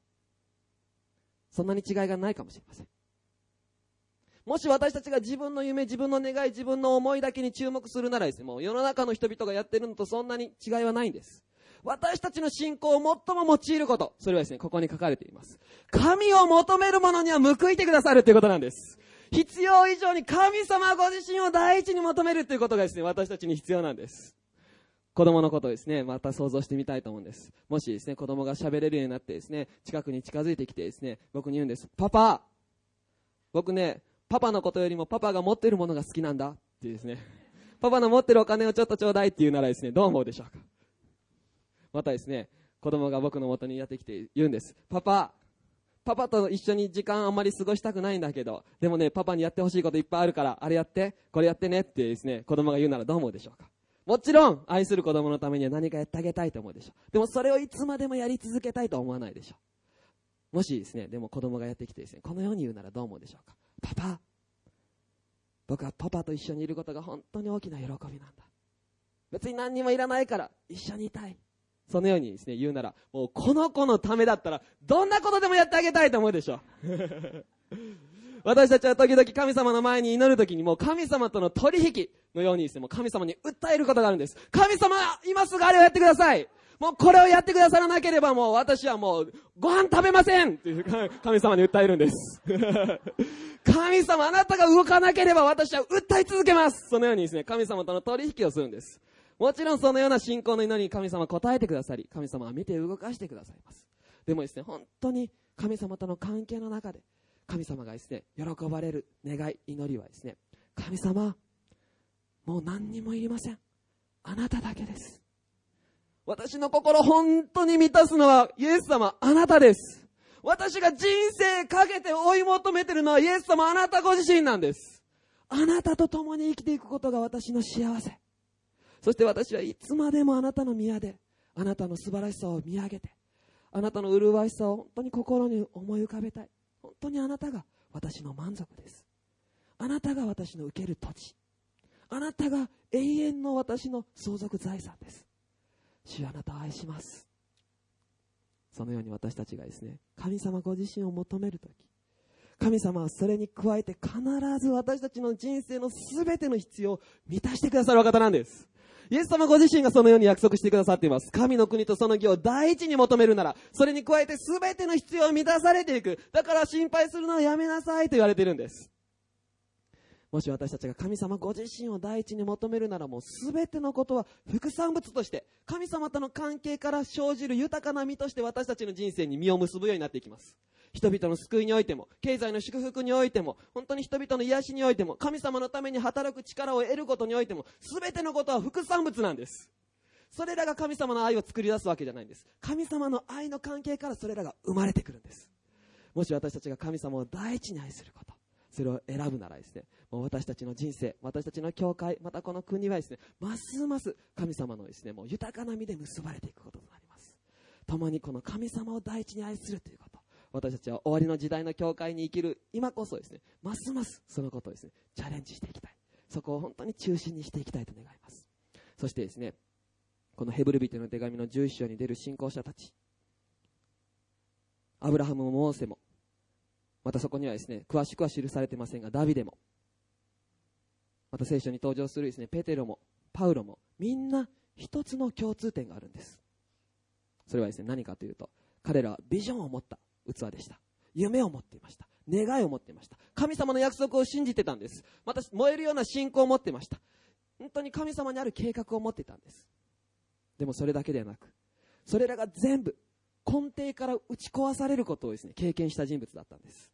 そんなに違いがないかもしれません。もし私たちが自分の夢、自分の願い、自分の思いだけに注目するならですね、もう世の中の人々がやってるのとそんなに違いはないんです。私たちの信仰を最も用いること、それはですね、ここに書かれています。神を求める者には報いてくださるということなんです。必要以上に神様ご自身を第一に求めるということがですね、私たちに必要なんです。子供のことですね、また想像してみたいと思うんです。もしですね、子供が喋れるようになってですね、近くに近づいてきてですね、僕に言うんです。パパ僕ね、パパのことよりもパパが持ってるものが好きなんだっていうですね、パパの持ってるお金をちょっとちょうだいって言うならですね、どう思うでしょうか？またですね、子供が僕の元にやってきて言うんです。パパ、パパと一緒に時間あんまり過ごしたくないんだけど、でもね、パパにやってほしいこといっぱいあるから、あれやって、これやってねってですね、子供が言うならどう思うでしょうか？もちろん、愛する子供のためには何かやってあげたいと思うでしょう。でもそれをいつまでもやり続けたいと思わないでしょう。もしですね、でも子供がやってきてですね、このように言うならどう思うでしょうか？パパ、僕はパパと一緒にいることが本当に大きな喜びなんだ。別に何にもいらないから一緒にいたい。そのようにですね、言うなら、もうこの子のためだったら、どんなことでもやってあげたいと思うでしょ。私たちは時々神様の前に祈るときにもう神様との取引のようにですね、もう神様に訴えることがあるんです。神様、今すぐあれをやってください。もうこれをやってくださらなければもう私はもうご飯食べませんっていう神様に訴えるんです。神様あなたが動かなければ私は訴え続けます。そのようにですね、神様との取引をするんです。もちろんそのような信仰の祈りに神様答えてくださり、神様は見て動かしてくださいます。でもですね、本当に神様との関係の中で、神様がですね、喜ばれる願い、祈りはですね、神様、もう何にもいりません。あなただけです。私の心本当に満たすのはイエス様あなたです。私が人生かけて追い求めてるのはイエス様あなたご自身なんです。あなたと共に生きていくことが私の幸せ。そして私はいつまでもあなたの宮で、あなたの素晴らしさを見上げて、あなたの麗しさを本当に心に思い浮かべたい。本当にあなたが私の満足です。あなたが私の受ける土地。あなたが永遠の私の相続財産です。主あなたを愛します。そのように私たちがですね、神様ご自身を求めるとき、神様はそれに加えて必ず私たちの人生の全ての必要を満たしてくださるお方なんです。イエス様ご自身がそのように約束してくださっています。神の国とその義を第一に求めるなら、それに加えて全ての必要を満たされていく。だから心配するのをやめなさいと言われているんです。もし私たちが神様ご自身を第一に求めるならもう全てのことは副産物として神様との関係から生じる豊かな実として私たちの人生に実を結ぶようになっていきます。人々の救いにおいても経済の祝福においても本当に人々の癒しにおいても神様のために働く力を得ることにおいても全てのことは副産物なんです。それらが神様の愛を作り出すわけじゃないんです。神様の愛の関係からそれらが生まれてくるんです。もし私たちが神様を第一に愛することそれを選ぶならですね私たちの人生私たちの教会またこの国はですねますます神様のですねもう豊かな実で結ばれていくこととなります。共にこの神様を第一に愛するということ。私たちは終わりの時代の教会に生きる。今こそですねますますそのことをですねチャレンジしていきたい。そこを本当に中心にしていきたいと願います。そしてですねこのヘブル人の手紙の11章に出る信仰者たち。アブラハムもモーセも。またそこにはですね、詳しくは記されてませんが、ダビデも、また聖書に登場するですね、ペテロも、パウロも、みんな一つの共通点があるんです。それはですね、何かというと、彼らはビジョンを持った器でした。夢を持っていました。願いを持っていました。神様の約束を信じてたんです。また燃えるような信仰を持っていました。本当に神様にある計画を持っていたんです。でもそれだけではなく、それらが全部根底から打ち壊されることをですね、経験した人物だったんです。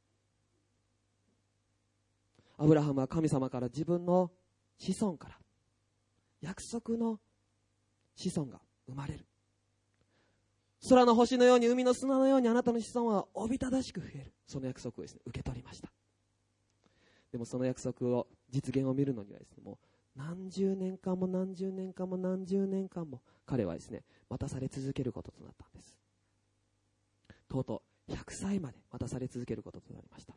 アブラハムは神様から自分の子孫から約束の子孫が生まれる。空の星のように海の砂のようにあなたの子孫はおびただしく増える。その約束をですね受け取りました。でもその約束を実現を見るのにはですねもう何十年間も何十年間も何十年間も彼はですね待たされ続けることとなったんです。とうとう100歳まで待たされ続けることとなりました。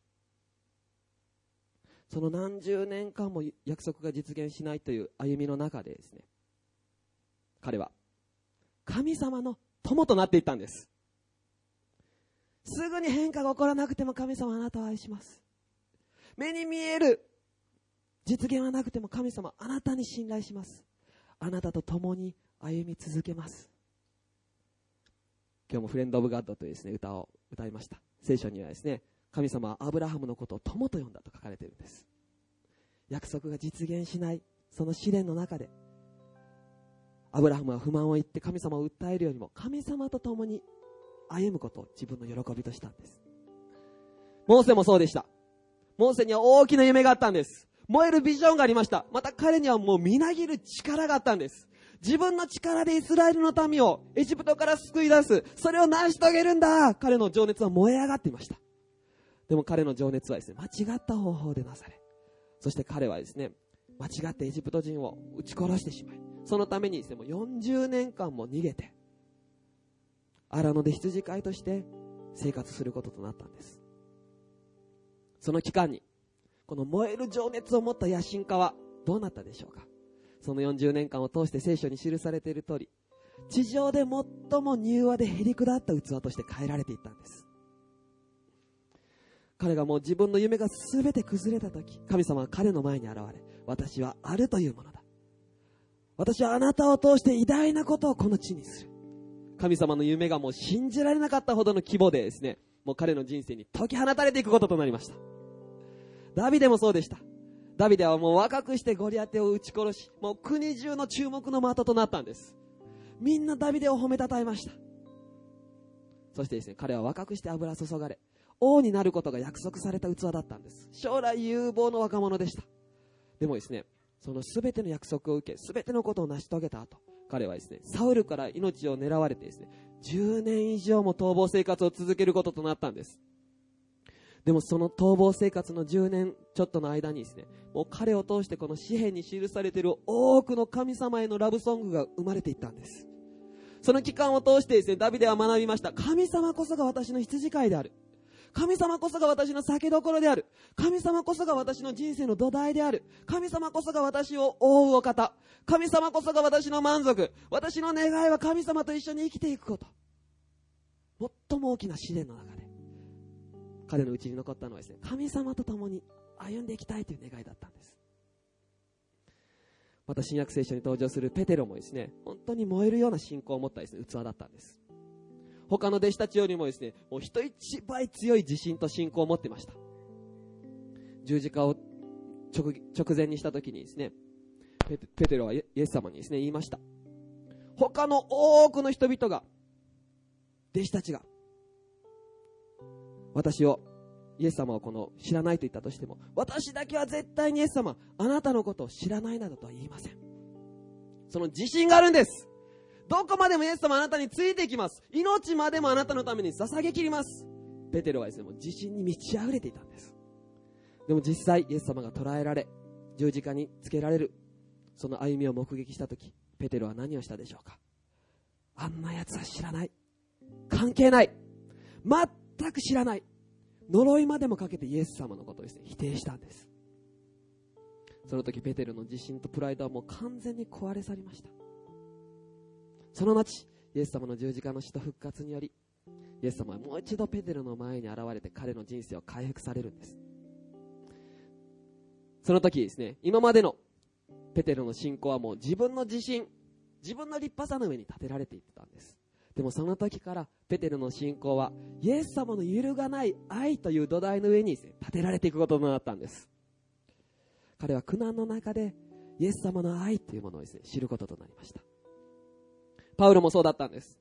その何十年間も約束が実現しないという歩みの中でですね、彼は神様の友となっていったんです。すぐに変化が起こらなくても神様あなたを愛します。目に見える実現はなくても神様あなたに信頼します。あなたと共に歩み続けます。今日もフレンド・オブ・ガッドというですね、歌を歌いました。聖書にはですね、神様はアブラハムのことを友と呼んだと書かれているんです。約束が実現しないその試練の中でアブラハムは不満を言って神様を訴えるよりも神様と共に歩むことを自分の喜びとしたんです。モーセもそうでした。モーセには大きな夢があったんです。燃えるビジョンがありました。また彼にはもうみなぎる力があったんです。自分の力でイスラエルの民をエジプトから救い出す。それを成し遂げるんだ。彼の情熱は燃え上がっていました。でも彼の情熱はですね、間違った方法でなされ、そして彼はですね、間違ってエジプト人を撃ち殺してしまい、そのためにですね、もう40年間も逃げて、荒野で羊飼いとして生活することとなったんです。その期間に、この燃える情熱を持った野心家はどうなったでしょうかその40年間を通して聖書に記されている通り、地上で最も柔和でへりくだった器として変えられていったんです。彼がもう自分の夢が全て崩れた時神様は彼の前に現れ私はあるというものだ。私はあなたを通して偉大なことをこの地にする。神様の夢がもう信じられなかったほどの規模でですねもう彼の人生に解き放たれていくこととなりました。ダビデもそうでした。ダビデはもう若くしてゴリアテを撃ち殺しもう国中の注目の的となったんです。みんなダビデを褒めたたえました。そしてですね彼は若くして油注がれ王になることが約束された器だったんです。将来有望の若者でした。でもですねその全ての約束を受け全てのことを成し遂げた後彼はですねサウルから命を狙われてですね10年以上も逃亡生活を続けることとなったんです。でもその逃亡生活の10年ちょっとの間にですねもう彼を通してこの紙幣に記されている多くの神様へのラブソングが生まれていったんです。その期間を通してですねダビデは学びました。神様こそが私の羊飼いである。神様こそが私の酒どころである。神様こそが私の人生の土台である。神様こそが私を覆うお方。神様こそが私の満足。私の願いは神様と一緒に生きていくこと。最も大きな試練の中で、彼のうちに残ったのはですね、神様と共に歩んでいきたいという願いだったんです。また新約聖書に登場するペテロもですね、本当に燃えるような信仰を持ったですね、器だったんです。他の弟子たちよりもですね、もう人一倍強い自信と信仰を持ってました。十字架を直前にした時にですね、ペテロはイエス様にですね、言いました。他の多くの人々が、弟子たちが、私を、イエス様をこの知らないと言ったとしても、私だけは絶対にイエス様、あなたのことを知らないなどとは言いません。その自信があるんです。どこまでもイエス様あなたについていきます。命までもあなたのために捧げきります。ペテロはですね、もう自信に満ち溢れていたんです。でも実際、イエス様が捕らえられ、十字架につけられる、その歩みを目撃したとき、ペテロは何をしたでしょうかあんな奴は知らない。関係ない。全く知らない。呪いまでもかけてイエス様のことをですね、否定したんです。その時ペテロの自信とプライドはもう完全に壊れ去りました。その後、イエス様の十字架の死と復活により、イエス様はもう一度ペテロの前に現れて彼の人生を回復されるんです。その時ですね、今までのペテロの信仰はもう自分の自信、自分の立派さの上に立てられていってたんです。でもその時からペテロの信仰はイエス様の揺るがない愛という土台の上に立てられていくことになったんです。彼は苦難の中でイエス様の愛というものをですね、知ることとなりました。パウロもそうだったんです。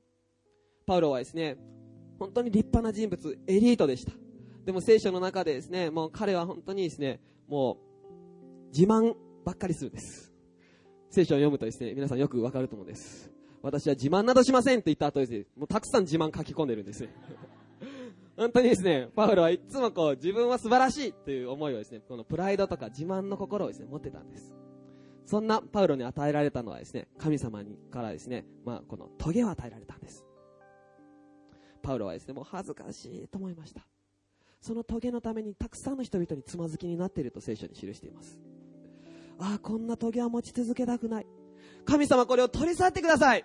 パウロはですね、本当に立派な人物、エリートでした。でも聖書の中でですね、もう彼は本当にですね、もう自慢ばっかりするんです。聖書を読むとですね、皆さんよくわかると思うんです。私は自慢などしませんって言った後ですね、もうたくさん自慢書き込んでるんです。本当にですね、パウロはいつもこう自分は素晴らしいという思いをですね、このプライドとか自慢の心をですね、持ってたんです。そんなパウロに与えられたのはですね、神様にからですね、まあ、この棘を与えられたんです。パウロはですね、もう恥ずかしいと思いました。その棘のためにたくさんの人々につまずきになっていると聖書に記しています。ああ、こんな棘は持ち続けたくない。神様これを取り去ってください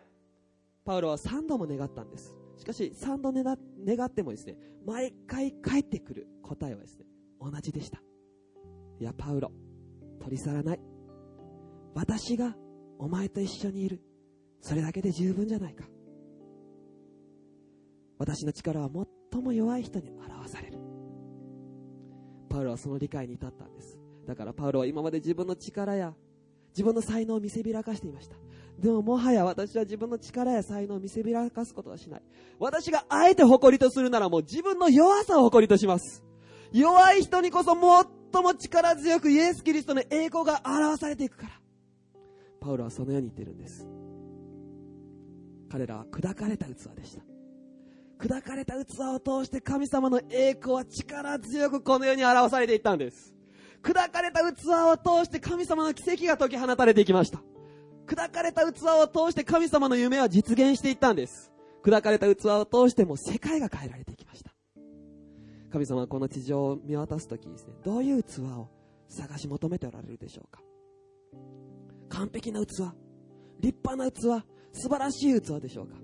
パウロは3度も願ったんです。しかし3度願ってもですね、毎回帰ってくる答えはですね、同じでした。いや、パウロ、取り去らない。私がお前と一緒にいる。それだけで十分じゃないか。私の力は最も弱い人に表される。パウロはその理解に至ったんです。だからパウロは今まで自分の力や自分の才能を見せびらかしていました。でももはや私は自分の力や才能を見せびらかすことはしない。私があえて誇りとするならもう自分の弱さを誇りとします。弱い人にこそ最も力強くイエス・キリストの栄光が表されていくから。パウロはそのように言ってるんです。彼らは砕かれた器でした。砕かれた器を通して神様の栄光は力強くこの世に表されていったんです。砕かれた器を通して神様の奇跡が解き放たれていきました。砕かれた器を通して神様の夢は実現していったんです。砕かれた器を通しても世界が変えられていきました。神様はこの地上を見渡す時にですねどういう器を探し求めておられるでしょうか。完璧な器、立派な器、素晴らしい器でしょうか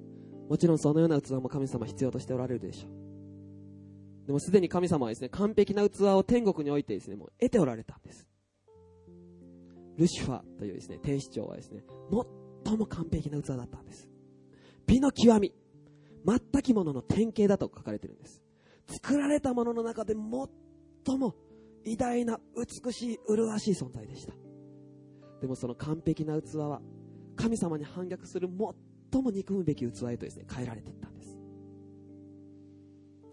もちろんそのような器も神様必要としておられるでしょう。でもすでに神様はですね、完璧な器を天国においてですね、もう得ておられたんです。ルシファーというですね、天使長はですね、最も完璧な器だったんです。美の極み、全きものの典型だと書かれてるんです。作られたものの中で最も偉大な美しい麗しい存在でした。でもその完璧な器は神様に反逆する最も憎むべき器へとですね変えられていったんです。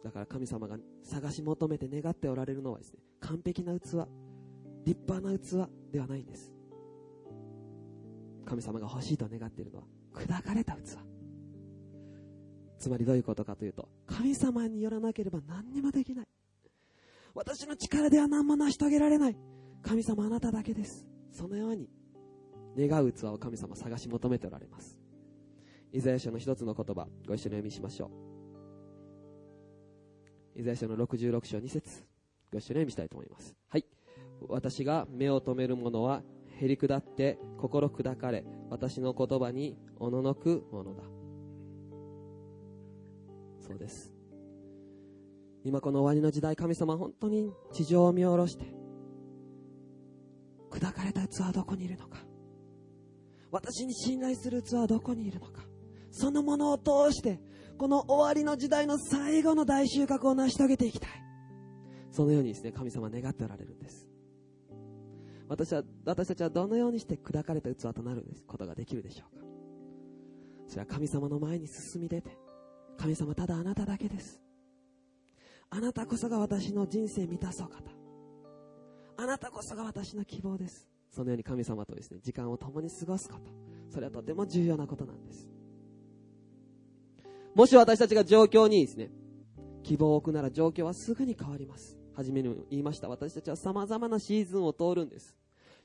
だから神様が探し求めて願っておられるのはですね完璧な器立派な器ではないんです。神様が欲しいと願っているのは砕かれた器。つまりどういうことかというと神様によらなければ何にもできない。私の力では何も成し遂げられない。神様あなただけです。そのように願う器を神様探し求めておられます。イザヤ書の一つの言葉ご一緒に読みしましょう。イザヤ書の66章2節ご一緒に読みしたいと思います。はい。私が目を留める者はへり下って心砕かれ私の言葉におののくものだ。そうです。今この終わりの時代神様本当に地上を見下ろして砕かれた器はどこにいるのか。私に信頼する器はどこにいるのか。そのものを通してこの終わりの時代の最後の大収穫を成し遂げていきたい。そのようにですね神様は願っておられるんです。私は、私たちはどのようにして砕かれた器となることができるでしょうか。それは神様の前に進み出て、神様ただあなただけです。あなたこそが私の人生満たそう方。あなたこそが私の希望です。そのように神様とですね、時間を共に過ごすこと。それはとても重要なことなんです。もし私たちが状況にですね、希望を置くなら状況はすぐに変わります。はじめにも言いました。私たちは様々なシーズンを通るんです。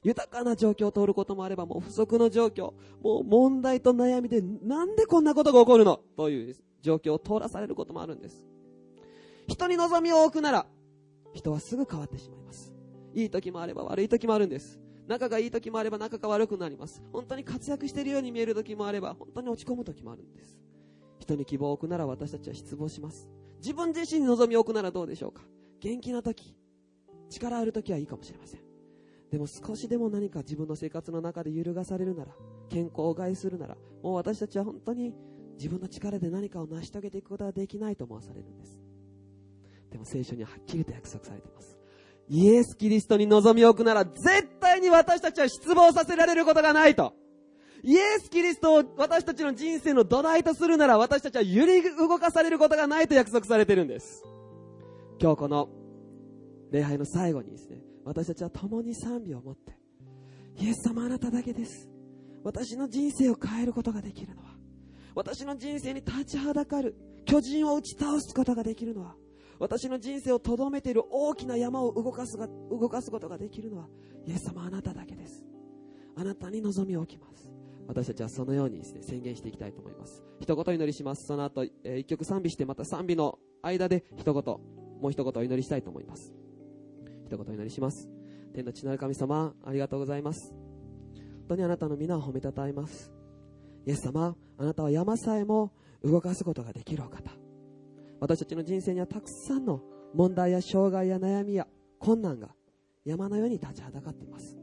豊かな状況を通ることもあれば、もう不足の状況、もう問題と悩みで、なんでこんなことが起こるの？という状況を通らされることもあるんです。人に望みを置くなら、人はすぐ変わってしまいます。いい時もあれば悪い時もあるんです。仲がいい時もあれば仲が悪くなります。本当に活躍しているように見える時もあれば、本当に落ち込む時もあるんです。人に希望を置くなら私たちは失望します。自分自身に望みを置くならどうでしょうか元気な時、力ある時はいいかもしれません。でも少しでも何か自分の生活の中で揺るがされるなら、健康を害するなら、もう私たちは本当に自分の力で何かを成し遂げていくことができないと思わされるんです。でも聖書にははっきりと約束されています。イエス・キリストに望みを置くなら絶対に私たちは失望させられることがないと。イエス・キリストを私たちの人生の土台とするなら私たちは揺り動かされることがないと約束されてるんです。今日この礼拝の最後にですね、私たちは共に賛美を持って、イエス様あなただけです。私の人生を変えることができるのは、私の人生に立ちはだかる巨人を打ち倒すことができるのは、私の人生をとどめている大きな山を動かすが動かすことができるのは、イエス様あなただけです。あなたに望みを置きます。私たちはそのようにですね、宣言していきたいと思います。一言祈りします。その後、えー、一曲賛美して、また賛美の間で一言、もう一言お祈りしたいと思います。一言お祈りします。天の地なる神様、ありがとうございます。本当にあなたの皆を褒めたたえます。イエス様、あなたは山さえも動かすことができるお方。私たちの人生にはたくさんの問題や障害や悩みや困難が山のように立ちはだかっています。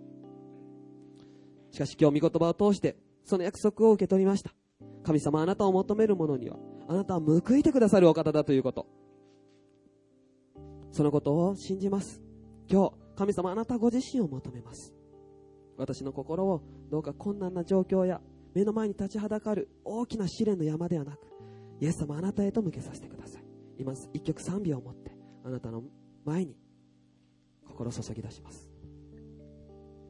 しかし今日御言葉を通してその約束を受け取りました。神様あなたを求める者にはあなたは報いてくださるお方だということ。そのことを信じます。今日、神様あなたご自身を求めます。私の心をどうか困難な状況や目の前に立ちはだかる大きな試練の山ではなく、イエス様あなたへと向けさせてください。今、一曲賛美を持って、あなたの前に心注ぎ出します。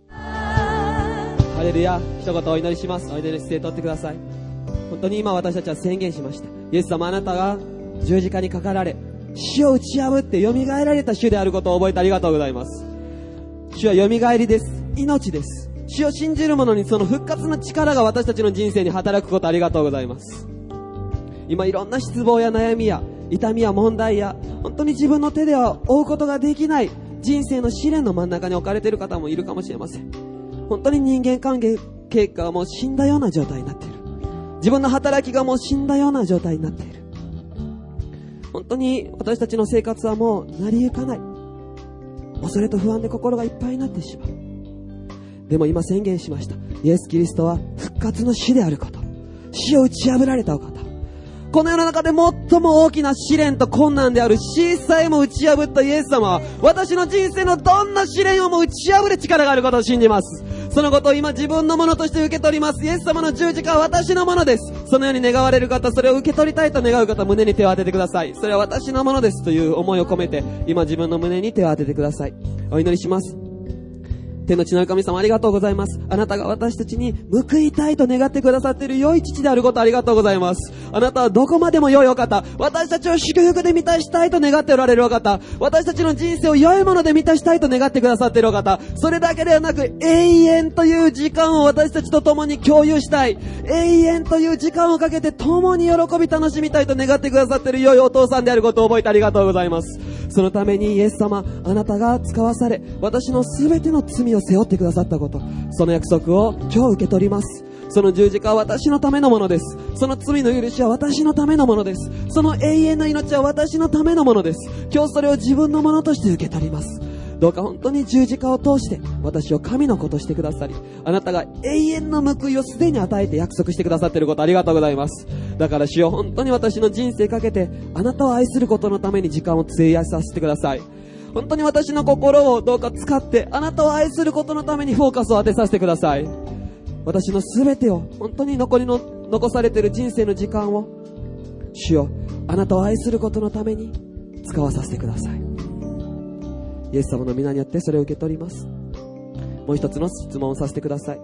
ハレルヤ、一言お祈りします。お祈りの姿勢取ってください。本当に今私たちは宣言しました。イエス様あなたが十字架にかかられ、死を打ち破って蘇られた主であることを覚えてありがとうございます。主は蘇りです。命です。主を信じる者にその復活の力が私たちの人生に働くことありがとうございます。今いろんな失望や悩みや痛みや問題や本当に自分の手では追うことができない人生の試練の真ん中に置かれている方もいるかもしれません。本当に人間関係結果はもう死んだような状態になっている。自分の働きがもう死んだような状態になっている。本当に私たちの生活はもう成り行かない。恐れと不安で心がいっぱいになってしまう。でも今宣言しました。イエス・キリストは復活の死であること。死を打ち破られたお方。この世の中で最も大きな試練と困難である死さえも打ち破ったイエス様は、私の人生のどんな試練をも打ち破る力があることを信じます。そのことを今自分のものとして受け取ります。イエス様の十字架は私のものです。そのように願われる方、それを受け取りたいと願う方、胸に手を当ててください。それは私のものですという思いを込めて、今自分の胸に手を当ててください。お祈りします。天の地の神様ありがとうございます。あなたが私たちに報いたいと願ってくださっている良い父であることありがとうございます。あなたはどこまでも良いお方。私たちを祝福で満たしたいと願っておられるお方。私たちの人生を良いもので満たしたいと願ってくださっているお方。それだけではなく永遠という時間を私たちと共に共有したい。永遠という時間をかけて共に喜び楽しみたいと願ってくださっている良いお父さんであることを覚えてありがとうございます。そのためにイエス様、あなたが使わされ、私の全ての罪を背負ってくださったこと、その約束を今日受け取ります。その十字架は私のためのものです。その罪の許しは私のためのものです。その永遠の命は私のためのものです。今日それを自分のものとして受け取ります。どうか本当に十字架を通して私を神の子としてくださり、あなたが永遠の報いをすでに与えて約束してくださっていることありがとうございます。だから主よ本当に私の人生かけてあなたを愛することのために時間を費やさせてください。本当に私の心をどうか使ってあなたを愛することのためにフォーカスを当てさせてください。私の全てを本当に残りの残されている人生の時間を主よあなたを愛することのために使わさせてください。イエス様の皆によってそれを受け取ります。もう一つの質問をさせてください。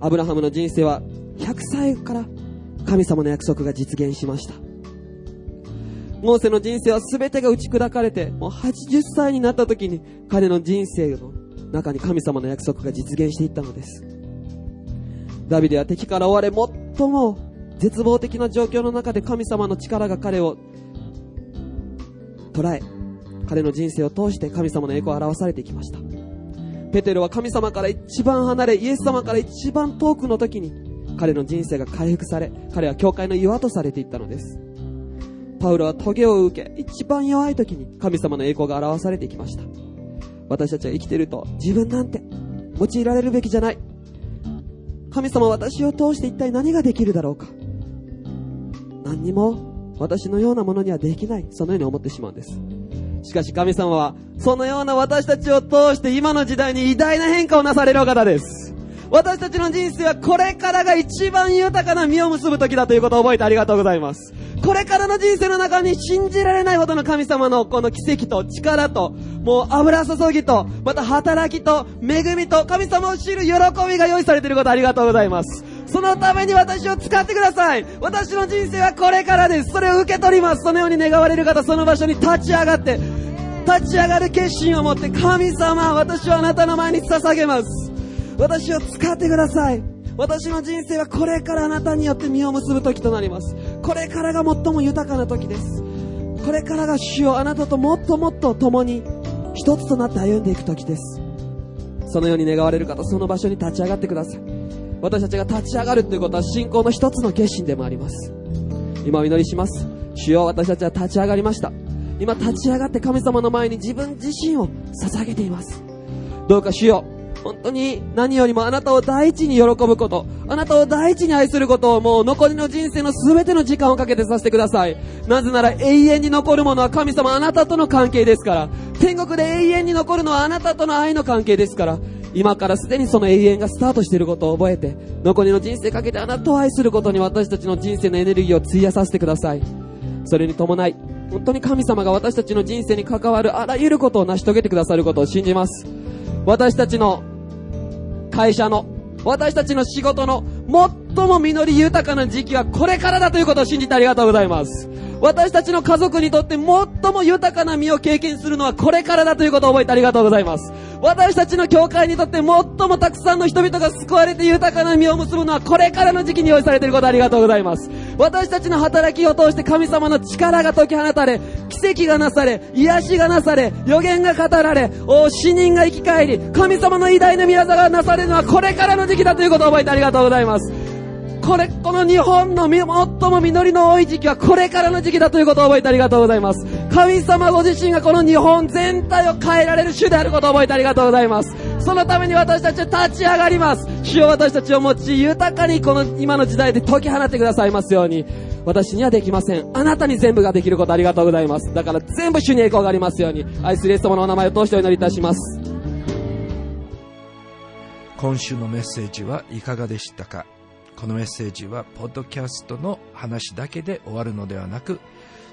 アブラハムの人生は100歳から神様の約束が実現しました。モーセの人生は全てが打ち砕かれてもう80歳になった時に彼の人生の中に神様の約束が実現していったのです。ダビデは敵から追われ最も絶望的な状況の中で神様の力が彼を捉え彼の人生を通して神様の栄光を表されていきました。ペテロは神様から一番離れイエス様から一番遠くの時に彼の人生が回復され彼は教会の岩とされていったのです。パウロは棘を受け一番弱い時に神様の栄光が表されてきました。私たちは生きていると自分なんて用いられるべきじゃない。神様私を通して一体何ができるだろうか。何にも私のようなものにはできない。そのように思ってしまうんです。しかし神様はそのような私たちを通して今の時代に偉大な変化をなされるお方です。私たちの人生はこれからが一番豊かな実を結ぶ時だということを覚えてありがとうございますこれからの人生の中に信じられないほどの神様のこの奇跡と力と、もう油注ぎと、また働きと、恵みと、神様を知る喜びが用意されていることありがとうございます。そのために私を使ってください。私の人生はこれからです。それを受け取ります。そのように願われる方、その場所に立ち上がって、立ち上がる決心を持って、神様、私はあなたの前に捧げます。私を使ってください。私の人生はこれからあなたによって実を結ぶ時となります。これからが最も豊かな時です。これからが主をあなたともっともっと共に一つとなって歩んでいく時です。そのように願われる方その場所に立ち上がってください。私たちが立ち上がるということは信仰の一つの決心でもあります。今お祈りします。主よ私たちは立ち上がりました。今立ち上がって神様の前に自分自身を捧げています。どうか主よ本当に何よりもあなたを第一に喜ぶこと、あなたを第一に愛することをもう残りの人生の全ての時間をかけてさせてください。なぜなら永遠に残るものは神様あなたとの関係ですから、天国で永遠に残るのはあなたとの愛の関係ですから、今からすでにその永遠がスタートしていることを覚えて、残りの人生かけてあなたを愛することに私たちの人生のエネルギーを費やさせてください。それに伴い、本当に神様が私たちの人生に関わるあらゆることを成し遂げてくださることを信じます。私たちの会社の、私たちの仕事のもっも実り豊かな時期はこれからだということを信じてありがとうございます。私たちの家族にとって最も豊かな身を経験するのはこれからだということを覚えてありがとうございます。私たちの教会にとって最もたくさんの人々が救われて豊かな実を結ぶのはこれからの時期に用意されていることありがとうございます。私たちの働きを通して神様の力が解き放たれ、奇跡がなされ、癒しがなされ、予言が語られ、お死人が生き返り、神様の偉大な宮座がなされるのはこれからの時期だということを覚えてありがとうございます。これ、この日本の最も実りの多い時期はこれからの時期だということを覚えてありがとうございます。神様ご自身がこの日本全体を変えられる主であることを覚えてありがとうございます。そのために私たちは立ち上がります。主を私たちを持ち、豊かにこの今の時代で解き放ってくださいますように。私にはできません。あなたに全部ができることありがとうございます。だから全部主に栄光がありますように。愛するイエス様のお名前を通してお祈りいたします。今週のメッセージはいかがでしたか？このメッセージは、ポッドキャストの話だけで終わるのではなく、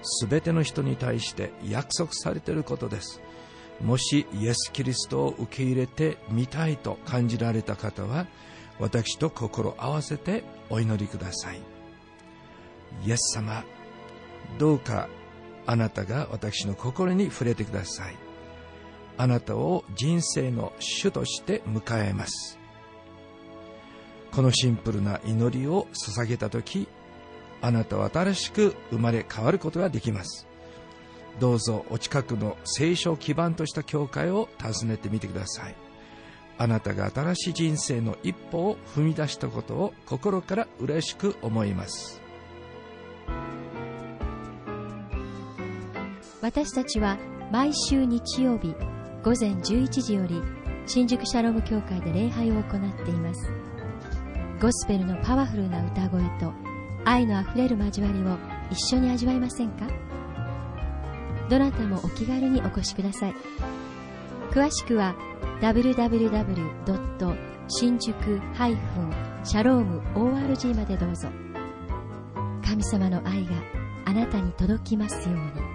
すべての人に対して約束されていることです。もしイエス・キリストを受け入れてみたいと感じられた方は、私と心合わせてお祈りください。イエス様、どうかあなたが私の心に触れてください。あなたを人生の主として迎えます。このシンプルな祈りを捧げた時あなたは新しく生まれ変わることができます。どうぞお近くの聖書を基盤とした教会を訪ねてみてください。あなたが新しい人生の一歩を踏み出したことを心から嬉しく思います。私たちは毎週日曜日午前11時より新宿シャローム教会で礼拝を行っています。ゴスペルのパワフルな歌声と愛のあふれる交わりを一緒に味わいませんか？どなたもお気軽にお越しください。詳しくは www. 新宿ハイフンシャローム ORG までどうぞ。神様の愛があなたに届きますように。